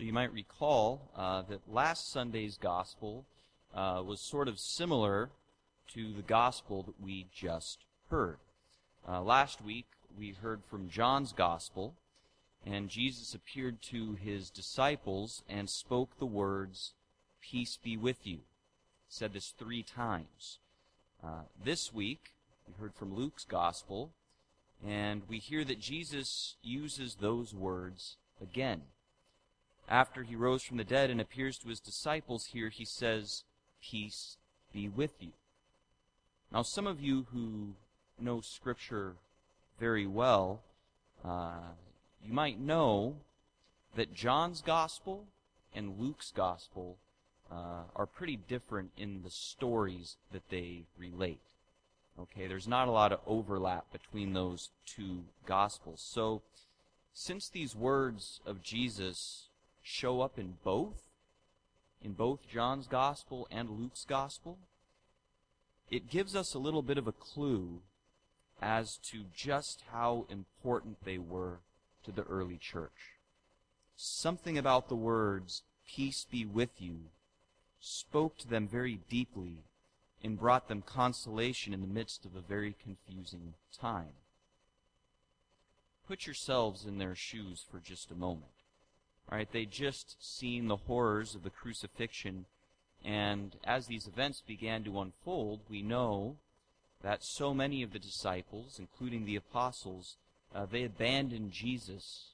So you might recall uh, that last Sunday's gospel uh, was sort of similar to the gospel that we just heard. Uh, last week we heard from John's gospel, and Jesus appeared to his disciples and spoke the words, Peace be with you. He said this three times. Uh, this week we heard from Luke's gospel, and we hear that Jesus uses those words again. After he rose from the dead and appears to his disciples here, he says, Peace be with you. Now, some of you who know Scripture very well, uh, you might know that John's Gospel and Luke's Gospel uh, are pretty different in the stories that they relate. Okay, there's not a lot of overlap between those two Gospels. So, since these words of Jesus show up in both, in both John's Gospel and Luke's Gospel, it gives us a little bit of a clue as to just how important they were to the early church. Something about the words, Peace be with you, spoke to them very deeply and brought them consolation in the midst of a very confusing time. Put yourselves in their shoes for just a moment. Right, they just seen the horrors of the crucifixion, and as these events began to unfold, we know that so many of the disciples, including the apostles, uh, they abandoned Jesus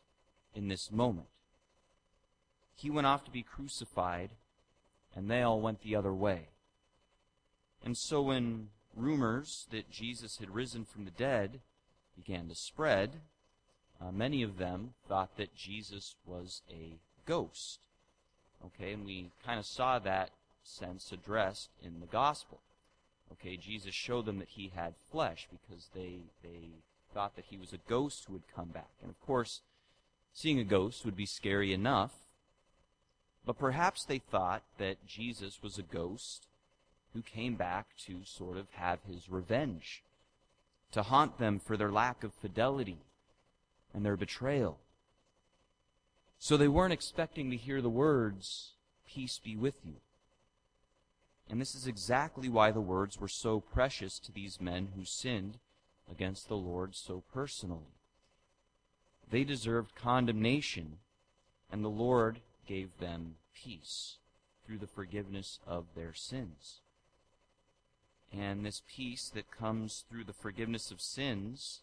in this moment. He went off to be crucified, and they all went the other way. And so when rumors that Jesus had risen from the dead began to spread, uh, many of them thought that Jesus was a ghost. Okay, and we kind of saw that sense addressed in the gospel. Okay, Jesus showed them that he had flesh because they they thought that he was a ghost who would come back. And of course, seeing a ghost would be scary enough. But perhaps they thought that Jesus was a ghost who came back to sort of have his revenge, to haunt them for their lack of fidelity and their betrayal. So they weren't expecting to hear the words, Peace be with you. And this is exactly why the words were so precious to these men who sinned against the Lord so personally. They deserved condemnation, and the Lord gave them peace through the forgiveness of their sins. And this peace that comes through the forgiveness of sins,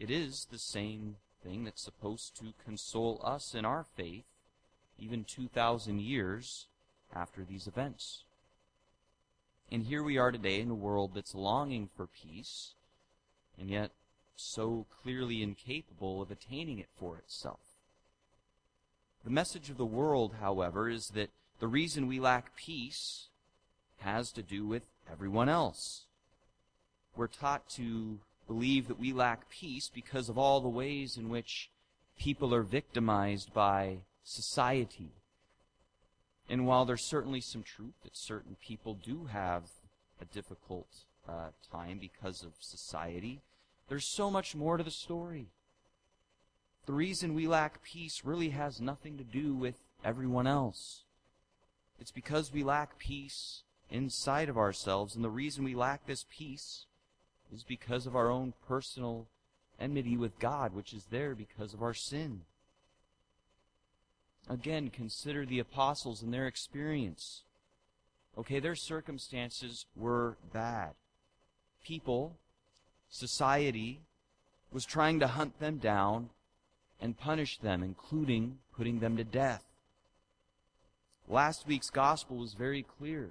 it is the same thing that's supposed to console us in our faith, even 2,000 years after these events. And here we are today in a world that's longing for peace, and yet so clearly incapable of attaining it for itself. The message of the world, however, is that the reason we lack peace has to do with everyone else. We're taught to believe that we lack peace because of all the ways in which people are victimized by society and while there's certainly some truth that certain people do have a difficult uh, time because of society, there's so much more to the story. The reason we lack peace really has nothing to do with everyone else. It's because we lack peace inside of ourselves, and the reason we lack this peace is because of our own personal enmity with God, which is there because of our sin. Again, consider the apostles and their experience. Okay, their circumstances were bad. People, society, was trying to hunt them down and punish them, including putting them to death. Last week's gospel was very clear.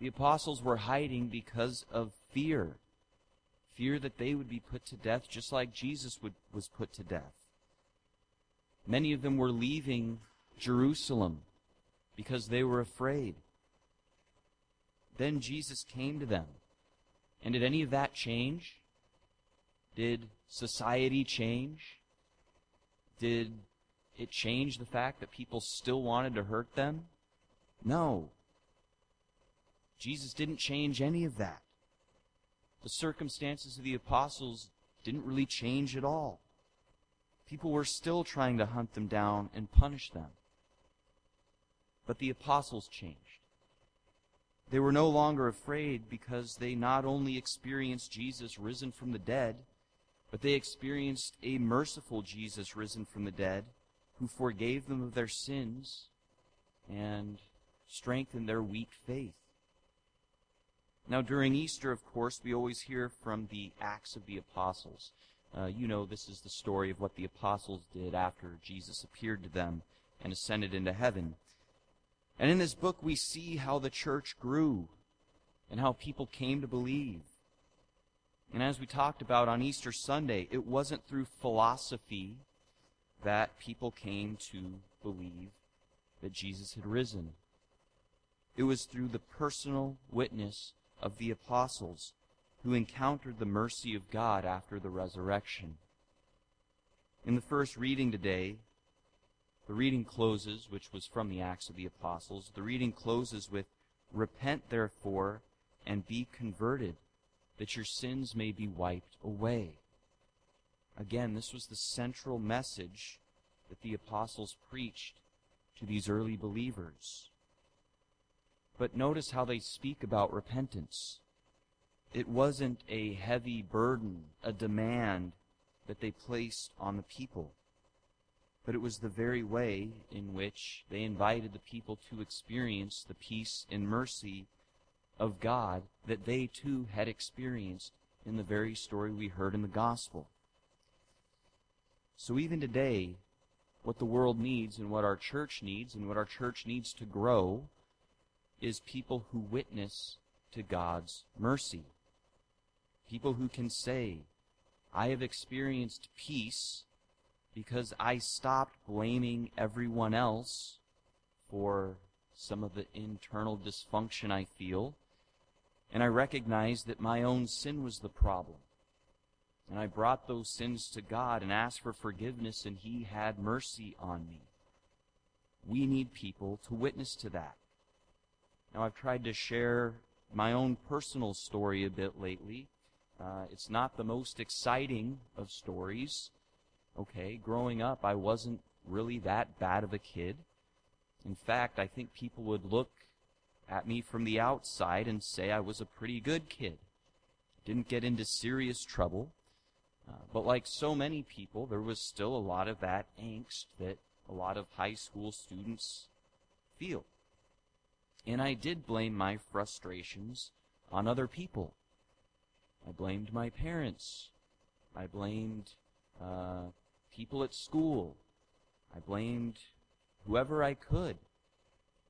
The apostles were hiding because of fear. Fear that they would be put to death just like Jesus would, was put to death. Many of them were leaving Jerusalem because they were afraid. Then Jesus came to them. And did any of that change? Did society change? Did it change the fact that people still wanted to hurt them? No. Jesus didn't change any of that. The circumstances of the apostles didn't really change at all. People were still trying to hunt them down and punish them. But the apostles changed. They were no longer afraid because they not only experienced Jesus risen from the dead, but they experienced a merciful Jesus risen from the dead who forgave them of their sins and strengthened their weak faith. Now, during Easter, of course, we always hear from the Acts of the Apostles. Uh, you know, this is the story of what the apostles did after Jesus appeared to them and ascended into heaven. And in this book, we see how the church grew and how people came to believe. And as we talked about on Easter Sunday, it wasn't through philosophy that people came to believe that Jesus had risen. It was through the personal witness of the apostles who encountered the mercy of God after the resurrection. In the first reading today, the reading closes, which was from the Acts of the Apostles, the reading closes with, Repent therefore and be converted, that your sins may be wiped away. Again, this was the central message that the apostles preached to these early believers. But notice how they speak about repentance. It wasn't a heavy burden, a demand that they placed on the people but it was the very way in which they invited the people to experience the peace and mercy of God that they too had experienced in the very story we heard in the gospel. So even today, what the world needs and what our church needs and what our church needs to grow is people who witness to God's mercy. People who can say, I have experienced peace because I stopped blaming everyone else for some of the internal dysfunction I feel, and I recognized that my own sin was the problem. And I brought those sins to God and asked for forgiveness, and He had mercy on me. We need people to witness to that. Now, I've tried to share my own personal story a bit lately. Uh, it's not the most exciting of stories. Okay, growing up, I wasn't really that bad of a kid. In fact, I think people would look at me from the outside and say I was a pretty good kid. Didn't get into serious trouble. Uh, but like so many people, there was still a lot of that angst that a lot of high school students feel. And I did blame my frustrations on other people. I blamed my parents. I blamed uh, people at school. I blamed whoever I could.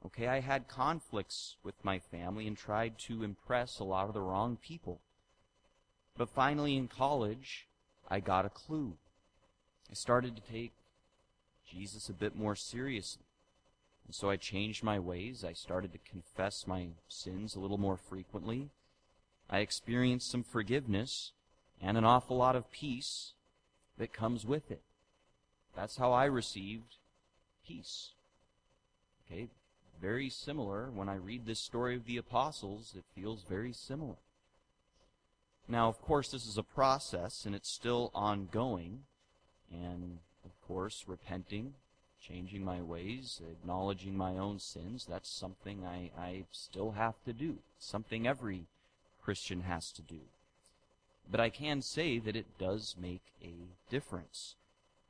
Okay, I had conflicts with my family and tried to impress a lot of the wrong people. But finally in college, I got a clue. I started to take Jesus a bit more seriously. And so I changed my ways. I started to confess my sins a little more frequently. I experienced some forgiveness and an awful lot of peace that comes with it. That's how I received peace. Okay, very similar. When I read this story of the apostles, it feels very similar. Now, of course, this is a process and it's still ongoing. And, of course, repenting, changing my ways, acknowledging my own sins, that's something I, I still have to do. Something every Christian has to do. But I can say that it does make a difference.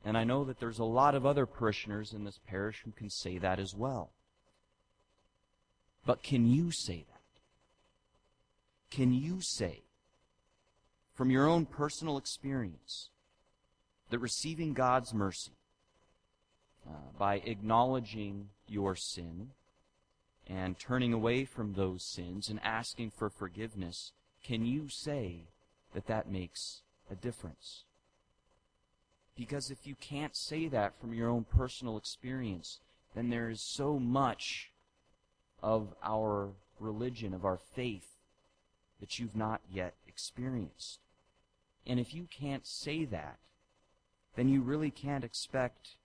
And I know that there's a lot of other parishioners in this parish who can say that as well. But can you say that? Can you say, from your own personal experience, that receiving God's mercy uh, by acknowledging your sin and turning away from those sins and asking for forgiveness, can you say that that makes a difference? Because if you can't say that from your own personal experience, then there is so much of our religion, of our faith, that you've not yet experienced. And if you can't say that, then you really can't expect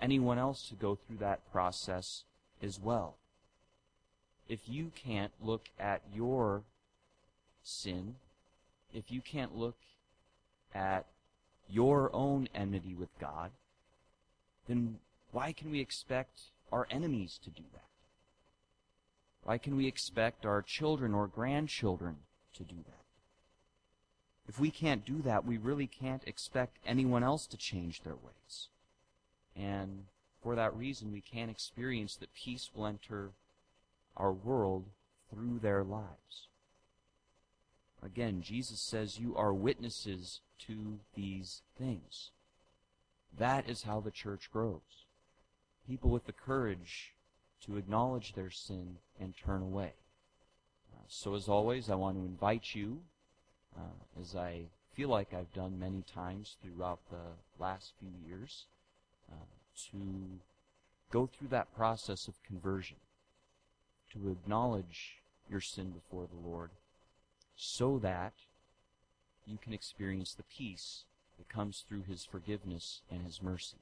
anyone else to go through that process as well. If you can't look at your sin, if you can't look at your own enmity with God, then why can we expect our enemies to do that? Why can we expect our children or grandchildren to do that? If we can't do that, we really can't expect anyone else to change their ways. And for that reason, we can't experience that peace will enter our world through their lives. Again, Jesus says, You are witnesses to these things. That is how the church grows. People with the courage to acknowledge their sin and turn away. Uh, so, as always, I want to invite you, uh, as I feel like I've done many times throughout the last few years, Uh, to go through that process of conversion, to acknowledge your sin before the Lord, so that you can experience the peace that comes through His forgiveness and His mercy.